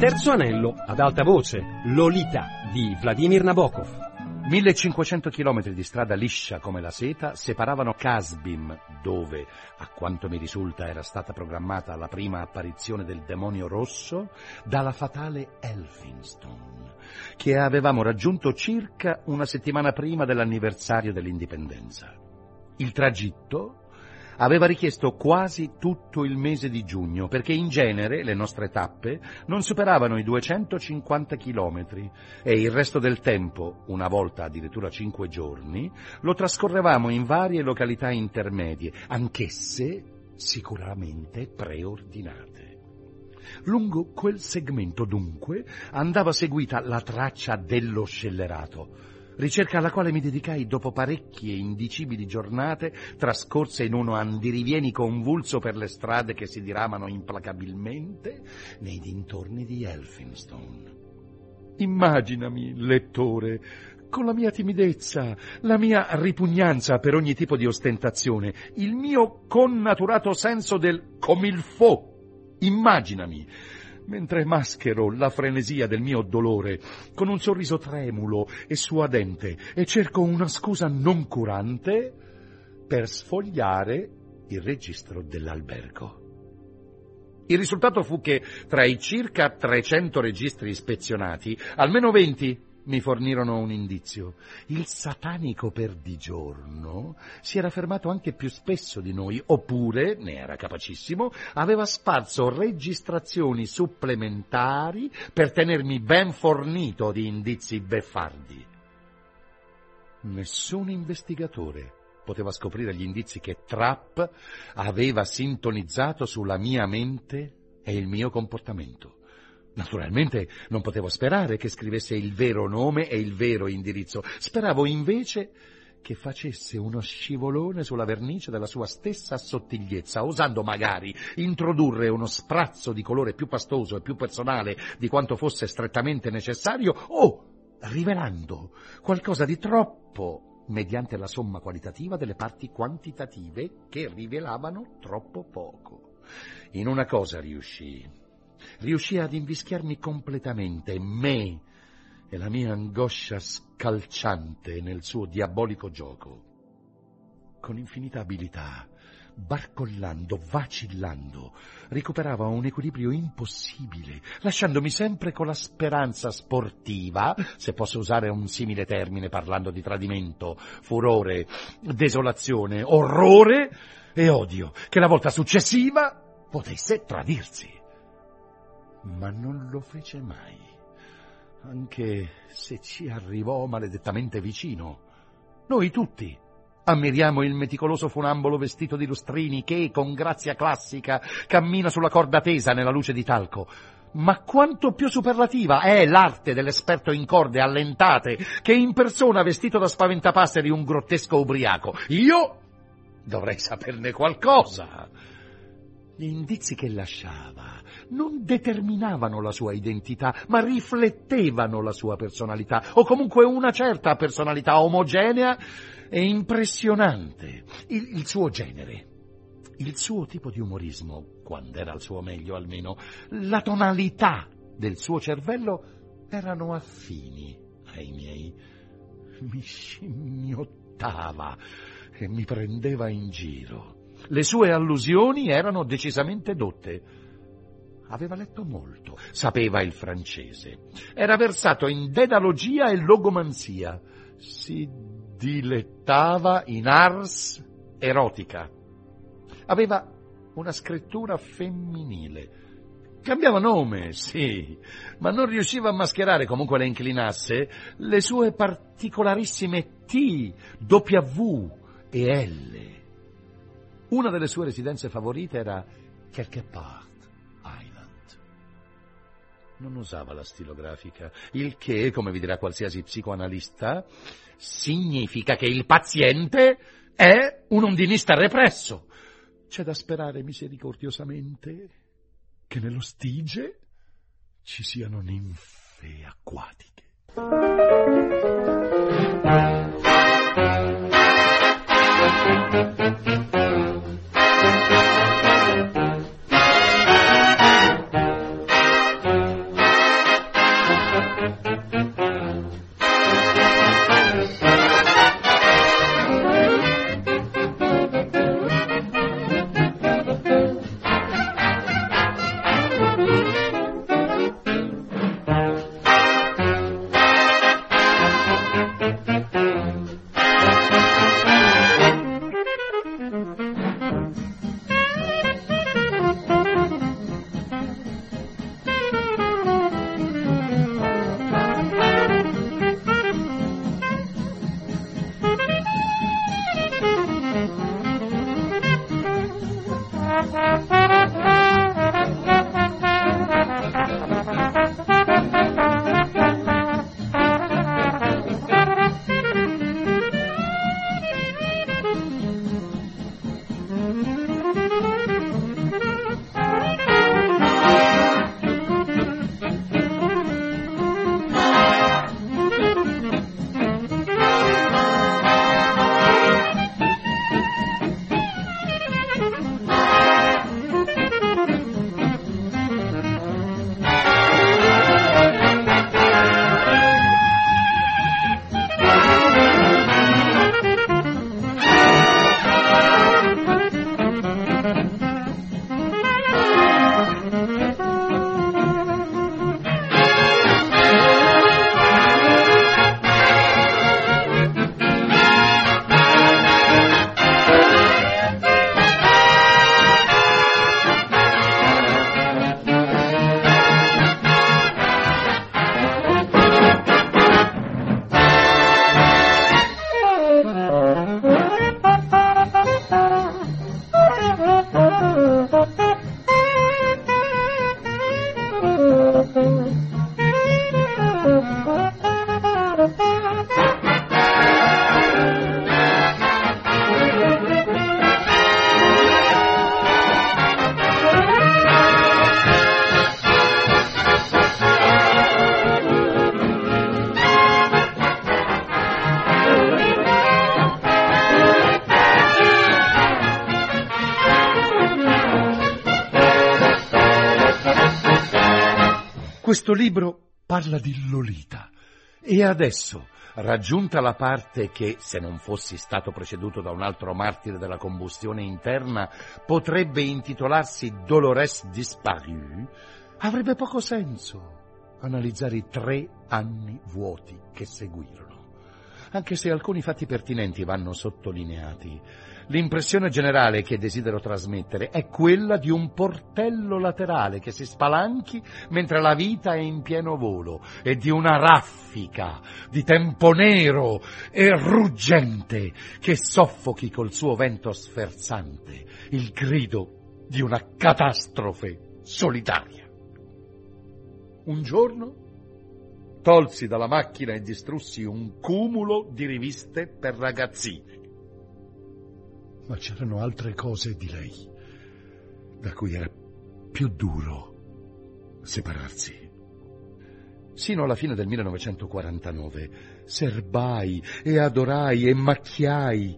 Terzo anello, ad alta voce, Lolita di Vladimir Nabokov. 1500 chilometri di strada liscia come la seta separavano Casbim, dove, a quanto mi risulta, era stata programmata la prima apparizione del demonio rosso, dalla fatale Elphinstone, che avevamo raggiunto circa una settimana prima dell'anniversario dell'indipendenza. Il tragitto aveva richiesto quasi tutto il mese di giugno, perché in genere le nostre tappe non superavano i 250 chilometri e il resto del tempo, una volta addirittura cinque giorni, lo trascorrevamo in varie località intermedie, anch'esse sicuramente preordinate. Lungo quel segmento, dunque, andava seguita la traccia dello scellerato, ricerca alla quale mi dedicai dopo parecchie indicibili giornate trascorse in uno andirivieni convulso per le strade che si diramano implacabilmente nei dintorni di Elphinstone. Immaginami, lettore, con la mia timidezza, la mia ripugnanza per ogni tipo di ostentazione, il mio connaturato senso del come il fo. Immaginami mentre maschero la frenesia del mio dolore con un sorriso tremulo e suadente e cerco una scusa non curante per sfogliare il registro dell'albergo. Il risultato fu che tra i circa 300 registri ispezionati, almeno 20 mi fornirono un indizio. Il satanico perdigiorno si era fermato anche più spesso di noi, oppure, ne era capacissimo, aveva sparso registrazioni supplementari per tenermi ben fornito di indizi beffardi. Nessun investigatore poteva scoprire gli indizi che Trapp aveva sintonizzato sulla mia mente e il mio comportamento. Naturalmente non potevo sperare che scrivesse il vero nome e il vero indirizzo. Speravo invece che facesse uno scivolone sulla vernice della sua stessa sottigliezza, osando magari introdurre uno sprazzo di colore più pastoso e più personale di quanto fosse strettamente necessario, o rivelando qualcosa di troppo mediante la somma qualitativa delle parti quantitative che rivelavano troppo poco. In una cosa riuscì riuscì ad invischiarmi completamente, me e la mia angoscia scalciante nel suo diabolico gioco. Con infinita abilità, barcollando, vacillando, recuperava un equilibrio impossibile, lasciandomi sempre con la speranza sportiva, se posso usare un simile termine parlando di tradimento, furore, desolazione, orrore e odio, che la volta successiva potesse tradirsi ma non lo fece mai, anche se ci arrivò maledettamente vicino. Noi tutti ammiriamo il meticoloso funambolo vestito di lustrini che, con grazia classica, cammina sulla corda tesa nella luce di talco. Ma quanto più superlativa è l'arte dell'esperto in corde allentate che in persona vestito da spaventapasseri un grottesco ubriaco. Io dovrei saperne qualcosa. Gli indizi che lasciava non determinavano la sua identità, ma riflettevano la sua personalità, o comunque una certa personalità omogenea e impressionante, il, il suo genere. Il suo tipo di umorismo, quando era al suo meglio almeno, la tonalità del suo cervello erano affini ai miei. Mi scimmiottava e mi prendeva in giro. Le sue allusioni erano decisamente dotte. Aveva letto molto, sapeva il francese, era versato in dedalogia e logomanzia, si dilettava in ars erotica. Aveva una scrittura femminile. Cambiava nome, sì, ma non riusciva a mascherare, comunque le inclinasse, le sue particolarissime T, W e L. Una delle sue residenze favorite era Quelque Part Island. Non usava la stilografica, il che, come vi dirà qualsiasi psicoanalista, significa che il paziente è un ondinista represso. C'è da sperare misericordiosamente che nello Stige ci siano ninfe acquatiche. Questo libro parla di Lolita. E adesso, raggiunta la parte che, se non fossi stato preceduto da un altro martire della combustione interna, potrebbe intitolarsi Dolores Disparu, avrebbe poco senso analizzare i tre anni vuoti che seguirono. Anche se alcuni fatti pertinenti vanno sottolineati, l'impressione generale che desidero trasmettere è quella di un portello laterale che si spalanchi mentre la vita è in pieno volo e di una raffica di tempo nero e ruggente che soffochi col suo vento sferzante il grido di una catastrofe solitaria. Un giorno tolsi dalla macchina e distrussi un cumulo di riviste per ragazzini. Ma c'erano altre cose di lei, da cui era più duro separarsi. Sino alla fine del 1949 serbai e adorai e macchiai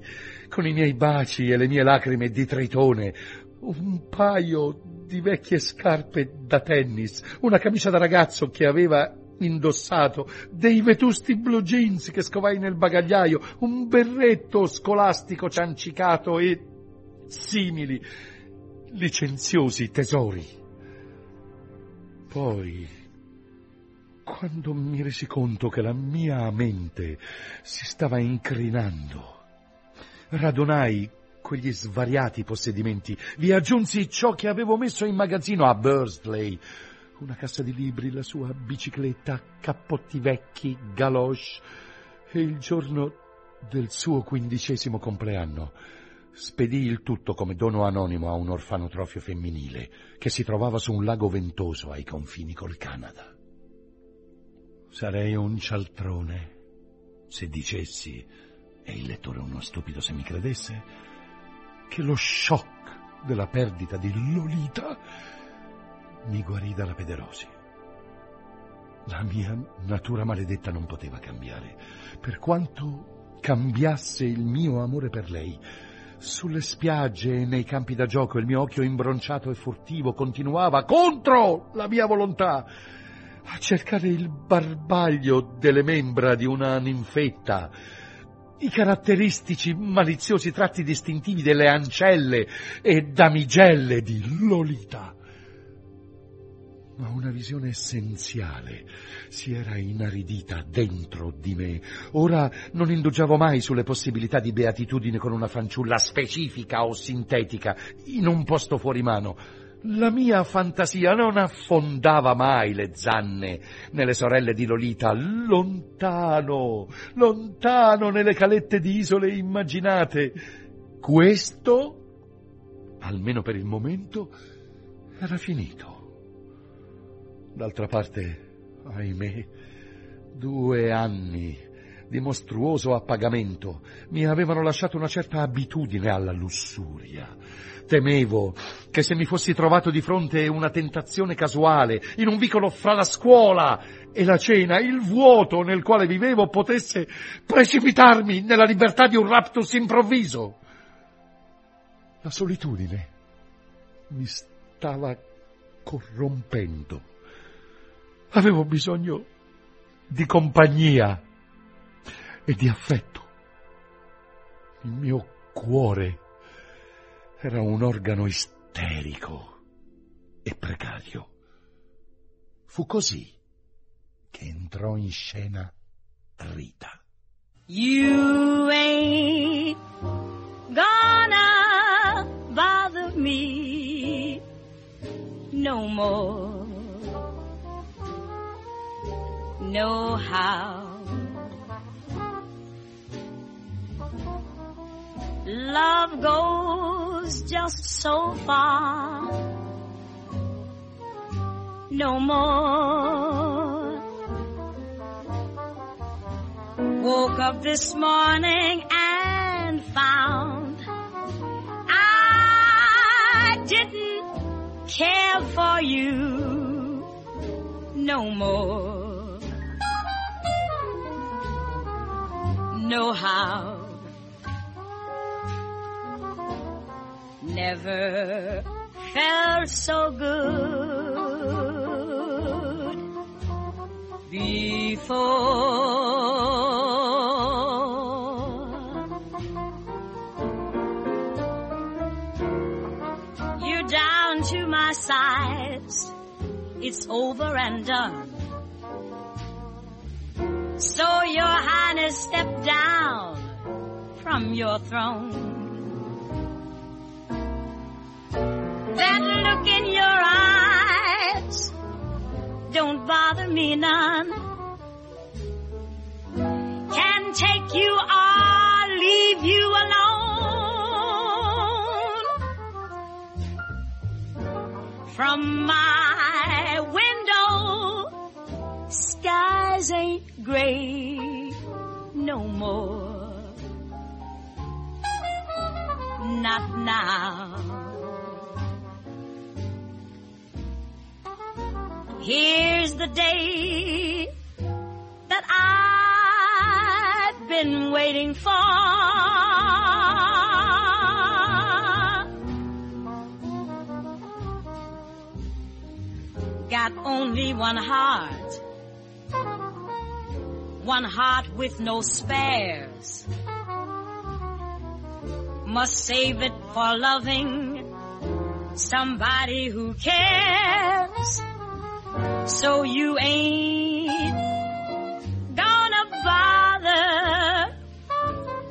con i miei baci e le mie lacrime di tritone un paio di vecchie scarpe da tennis, una camicia da ragazzo che aveva indossato, dei vetusti blue jeans che scovai nel bagagliaio, un berretto scolastico ciancicato e simili licenziosi tesori. Poi, quando mi resi conto che la mia mente si stava incrinando, radunai quegli svariati possedimenti, vi aggiunsi ciò che avevo messo in magazzino a Bursley, una cassa di libri, la sua bicicletta, cappotti vecchi, galoche e il giorno del suo quindicesimo compleanno spedì il tutto come dono anonimo a un orfanotrofio femminile che si trovava su un lago ventoso ai confini col Canada. Sarei un cialtrone se dicessi, e il lettore uno stupido se mi credesse, che lo shock della perdita di Lolita mi guarì dalla pederosi. La mia natura maledetta non poteva cambiare, per quanto cambiasse il mio amore per lei. Sulle spiagge e nei campi da gioco il mio occhio imbronciato e furtivo continuava contro la mia volontà a cercare il barbaglio delle membra di una ninfetta, i caratteristici maliziosi tratti distintivi delle ancelle e damigelle di Lolita ma una visione essenziale si era inaridita dentro di me. Ora non indugiavo mai sulle possibilità di beatitudine con una fanciulla specifica o sintetica, in un posto fuori mano. La mia fantasia non affondava mai le zanne nelle sorelle di Lolita, lontano, lontano nelle calette di isole immaginate. Questo, almeno per il momento, era finito. D'altra parte, ahimè, due anni di mostruoso appagamento mi avevano lasciato una certa abitudine alla lussuria. Temevo che se mi fossi trovato di fronte una tentazione casuale, in un vicolo fra la scuola e la cena, il vuoto nel quale vivevo potesse precipitarmi nella libertà di un raptus improvviso. La solitudine mi stava corrompendo. Avevo bisogno di compagnia e di affetto. Il mio cuore era un organo isterico e precario. Fu così che entrò in scena Rita. You ain't gonna bother me no more. Know how. Love goes just so far, no more. Woke up this morning and found I didn't care for you no more. know how. Never felt so good before. You're down to my sides. It's over and done. So your highness step down from your throne. That look in your eyes don't bother me none. Can take you or leave you alone. From my gray no more. Not now. Here's the day that I've been waiting for. Got only one heart, one heart with no spares. Must save it for loving somebody who cares. So you ain't gonna bother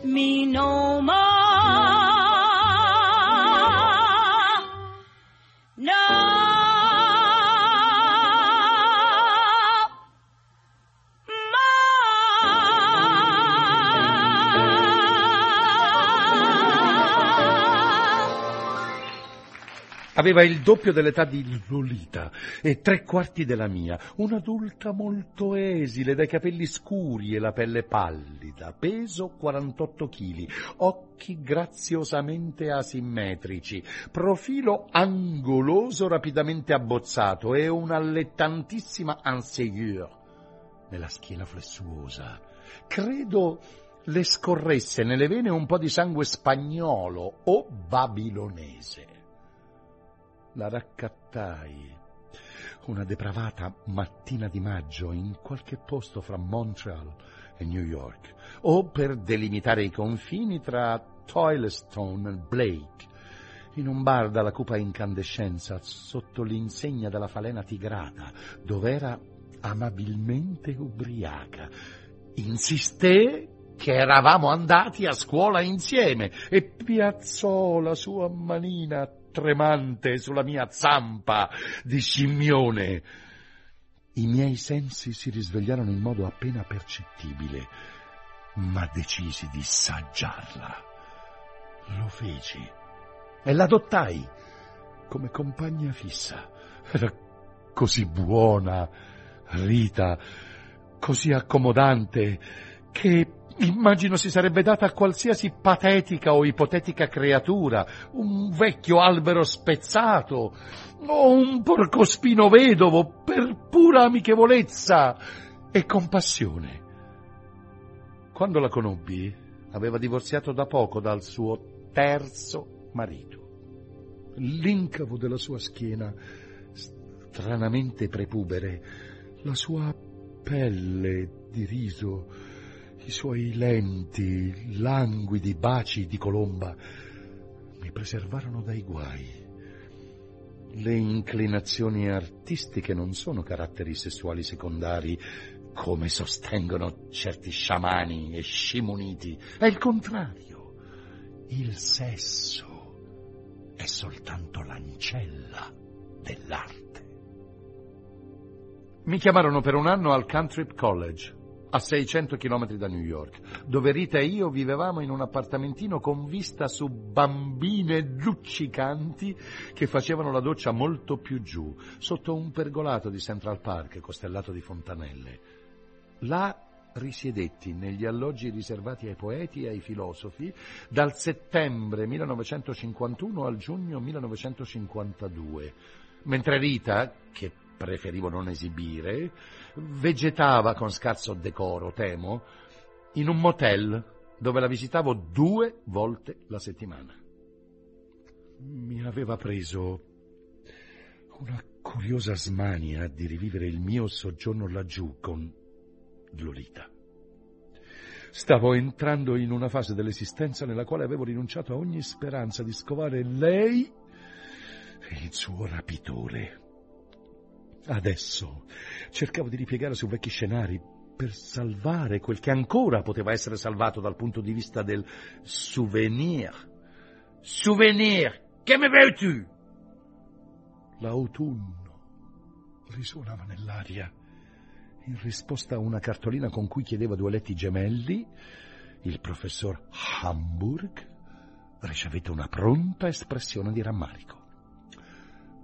me no more. Aveva il doppio dell'età di Lolita e tre quarti della mia, un'adulta molto esile, dai capelli scuri e la pelle pallida, peso 48 chili, occhi graziosamente asimmetrici, profilo angoloso rapidamente abbozzato e un'allettantissima ansieur nella schiena flessuosa. Credo le scorresse nelle vene un po' di sangue spagnolo o babilonese. La raccattai una depravata mattina di maggio in qualche posto fra Montreal e New York, o per delimitare i confini tra Toilestone e Blake, in un bar dalla cupa incandescenza sotto l'insegna della falena tigrata, dov'era amabilmente ubriaca. Insisté che eravamo andati a scuola insieme e piazzò la sua manina tremante sulla mia zampa di scimmione. I miei sensi si risvegliarono in modo appena percettibile, ma decisi di saggiarla. Lo feci e l'adottai come compagna fissa. Era così buona, Rita, così accomodante, che immagino si sarebbe data a qualsiasi patetica o ipotetica creatura, un vecchio albero spezzato o un porcospino vedovo per pura amichevolezza e compassione. Quando la conobbi, aveva divorziato da poco dal suo terzo marito. L'incavo della sua schiena, stranamente prepubere, la sua pelle di riso, i suoi lenti, languidi baci di colomba mi preservarono dai guai. Le inclinazioni artistiche non sono caratteri sessuali secondari, come sostengono certi sciamani e scimuniti. È il contrario. Il sesso è soltanto l'ancella dell'arte. Mi chiamarono per un anno al Country College, a 600 km da New York, dove Rita e io vivevamo in un appartamentino con vista su bambine luccicanti che facevano la doccia molto più giù, sotto un pergolato di Central Park costellato di fontanelle. Là risiedetti negli alloggi riservati ai poeti e ai filosofi dal settembre 1951 al giugno 1952, mentre Rita, che preferivo non esibire, vegetava con scarso decoro, temo, in un motel dove la visitavo due volte la settimana. Mi aveva preso una curiosa smania di rivivere il mio soggiorno laggiù con Lolita. Stavo entrando in una fase dell'esistenza nella quale avevo rinunciato a ogni speranza di scovare lei il suo rapitore. Adesso cercavo di ripiegare su vecchi scenari per salvare quel che ancora poteva essere salvato dal punto di vista del souvenir. Souvenir, che me veux-tu? L'autunno risuonava nell'aria. In risposta a una cartolina con cui chiedeva duelletti gemelli, il professor Hamburg ricevette una pronta espressione di rammarico.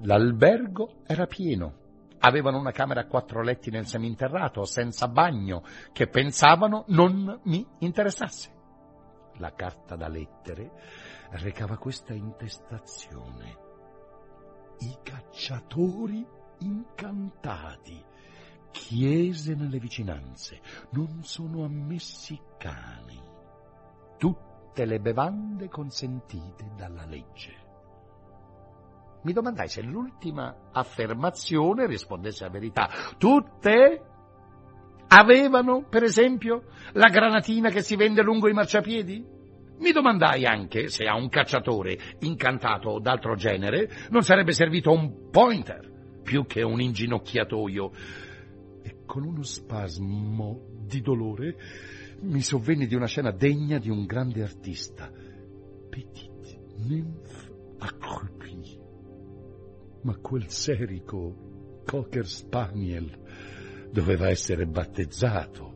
L'albergo era pieno. Avevano una camera a quattro letti nel seminterrato, senza bagno, che pensavano non mi interessasse. La carta da lettere recava questa intestazione. I cacciatori incantati. Chiese nelle vicinanze. Non sono ammessi cani. Tutte le bevande consentite dalla legge. Mi domandai se l'ultima affermazione rispondesse a verità. Tutte avevano, per esempio, la granatina che si vende lungo i marciapiedi? Mi domandai anche se a un cacciatore incantato o d'altro genere non sarebbe servito un pointer più che un inginocchiatoio. E con uno spasmo di dolore mi sovvenni di una scena degna di un grande artista. Petite nymphe accroupie. Ma quel serico Cocker Spaniel doveva essere battezzato.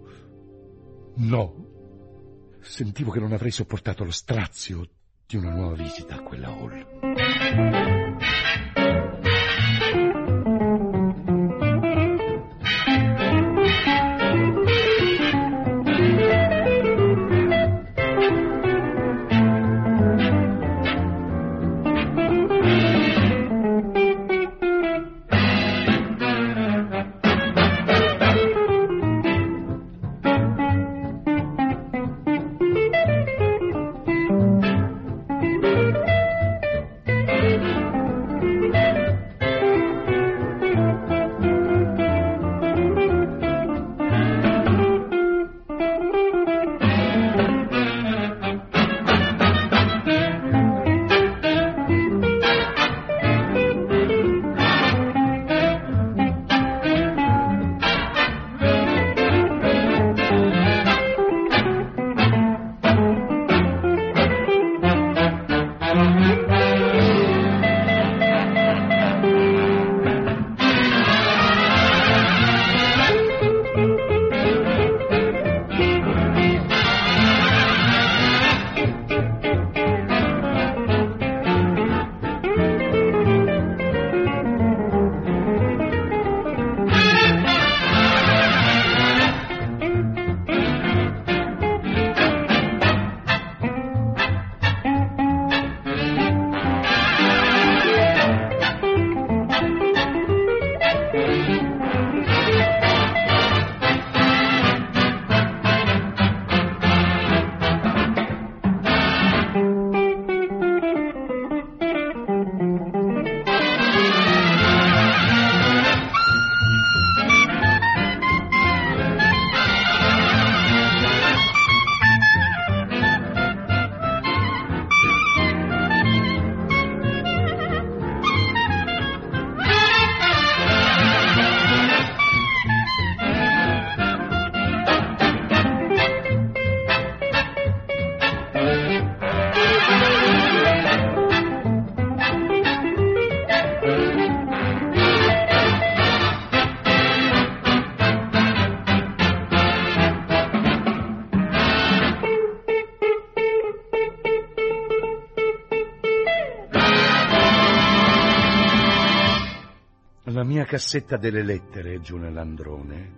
No, sentivo che non avrei sopportato lo strazio di una nuova visita a quella hall. Cassetta delle lettere, giù nell'androne,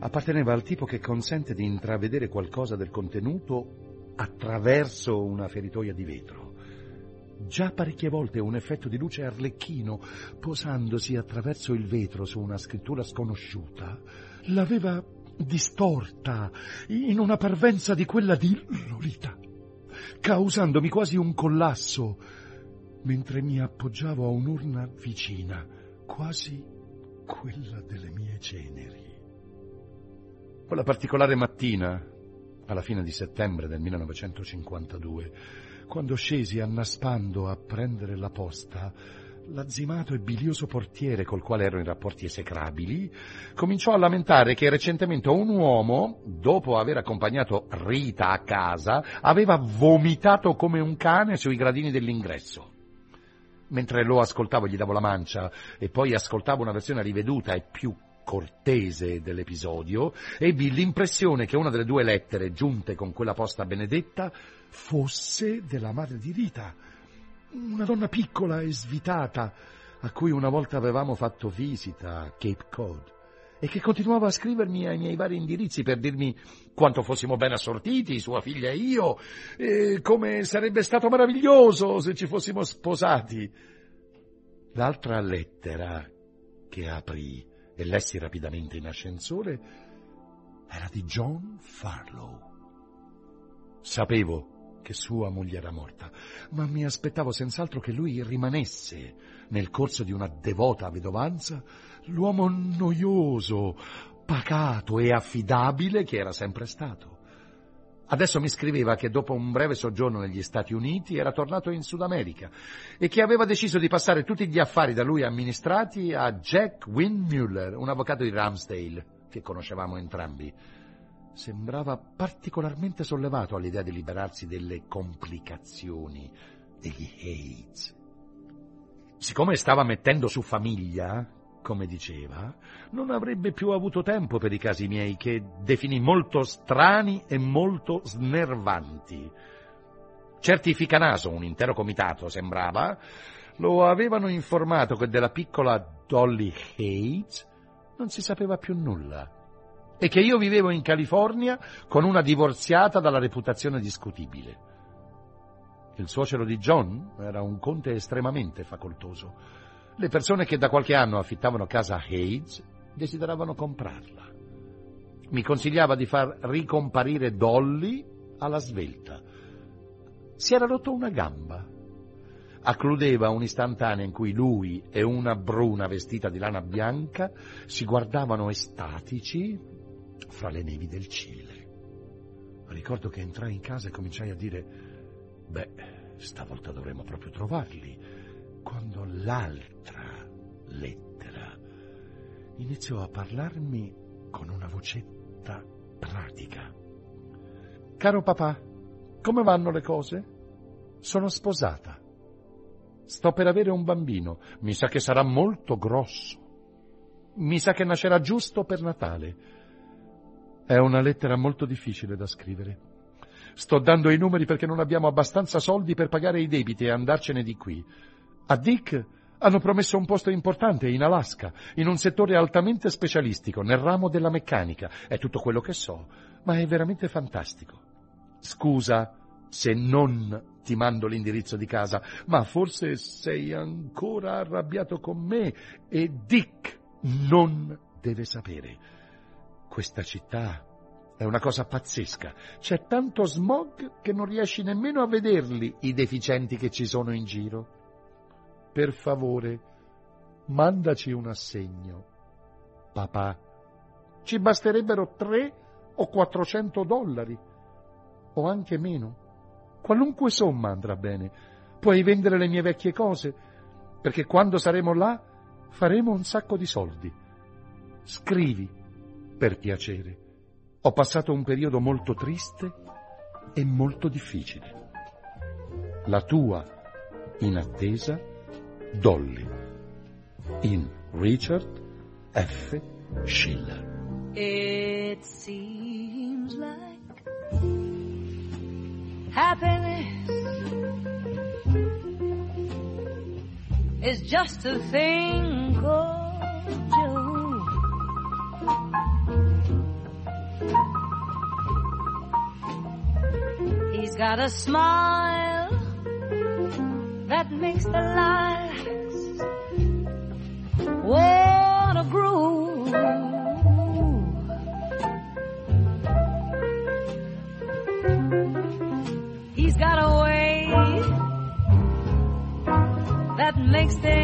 apparteneva al tipo che consente di intravedere qualcosa del contenuto attraverso una feritoia di vetro. Già parecchie volte un effetto di luce arlecchino, posandosi attraverso il vetro su una scrittura sconosciuta, l'aveva distorta in una parvenza di quella di Lolita, causandomi quasi un collasso mentre mi appoggiavo a un'urna vicina quasi quella delle mie ceneri. Quella particolare mattina, alla fine di settembre del 1952, quando scesi annaspando a prendere la posta, L'azzimato e bilioso portiere col quale ero in rapporti esecrabili cominciò a lamentare che recentemente un uomo, dopo aver accompagnato Rita a casa, aveva vomitato come un cane sui gradini dell'ingresso. Mentre lo ascoltavo gli davo la mancia e poi ascoltavo una versione riveduta e più cortese dell'episodio, ebbi l'impressione che una delle due lettere giunte con quella posta benedetta fosse della madre di Rita, una donna piccola e svitata a cui una volta avevamo fatto visita a Cape Cod e che continuava a scrivermi ai miei vari indirizzi per dirmi quanto fossimo ben assortiti, sua figlia e io, e come sarebbe stato meraviglioso se ci fossimo sposati. L'altra lettera che aprì e lessi rapidamente in ascensore era di John Farlow. Sapevo che sua moglie era morta, ma mi aspettavo senz'altro che lui rimanesse, nel corso di una devota vedovanza, l'uomo noioso, pacato e affidabile che era sempre stato. Adesso mi scriveva che dopo un breve soggiorno negli Stati Uniti era tornato in Sud America e che aveva deciso di passare tutti gli affari da lui amministrati a Jack Windmuller, un avvocato di Ramsdale, che conoscevamo entrambi sembrava particolarmente sollevato all'idea di liberarsi delle complicazioni degli Hayes. Siccome stava mettendo su famiglia, come diceva, non avrebbe più avuto tempo per i casi miei, che definì molto strani e molto snervanti. Certi ficanaso, un intero comitato sembrava, lo avevano informato che della piccola Dolly Hayes non si sapeva più nulla e che io vivevo in California con una divorziata dalla reputazione discutibile. Il suocero di John era un conte estremamente facoltoso. Le persone che da qualche anno affittavano casa Hayes desideravano comprarla. Mi consigliava di far ricomparire Dolly alla svelta. Si era rotto una gamba. Accludeva un'istantanea in cui lui e una bruna vestita di lana bianca si guardavano estatici fra le nevi del Cile. Ricordo che entrai in casa e cominciai a dire, beh, stavolta dovremmo proprio trovarli, quando l'altra lettera iniziò a parlarmi con una vocetta pratica. Caro papà, come vanno le cose? Sono sposata. Sto per avere un bambino. Mi sa che sarà molto grosso. Mi sa che nascerà giusto per Natale. È una lettera molto difficile da scrivere. Sto dando i numeri perché non abbiamo abbastanza soldi per pagare i debiti e andarcene di qui. A Dick hanno promesso un posto importante in Alaska, in un settore altamente specialistico, nel ramo della meccanica. È tutto quello che so, ma è veramente fantastico. Scusa se non ti mando l'indirizzo di casa, ma forse sei ancora arrabbiato con me e Dick non deve sapere. Questa città è una cosa pazzesca. C'è tanto smog che non riesci nemmeno a vederli i deficienti che ci sono in giro. Per favore, mandaci un assegno. Papà, ci basterebbero tre o quattrocento dollari, o anche meno. Qualunque somma andrà bene. Puoi vendere le mie vecchie cose, perché quando saremo là faremo un sacco di soldi. Scrivi per piacere. Ho passato un periodo molto triste e molto difficile. La tua, in attesa, Dolly. In Richard F. Schiller. It seems like happiness is just a thing called joy. He's got a smile that makes the lights next day.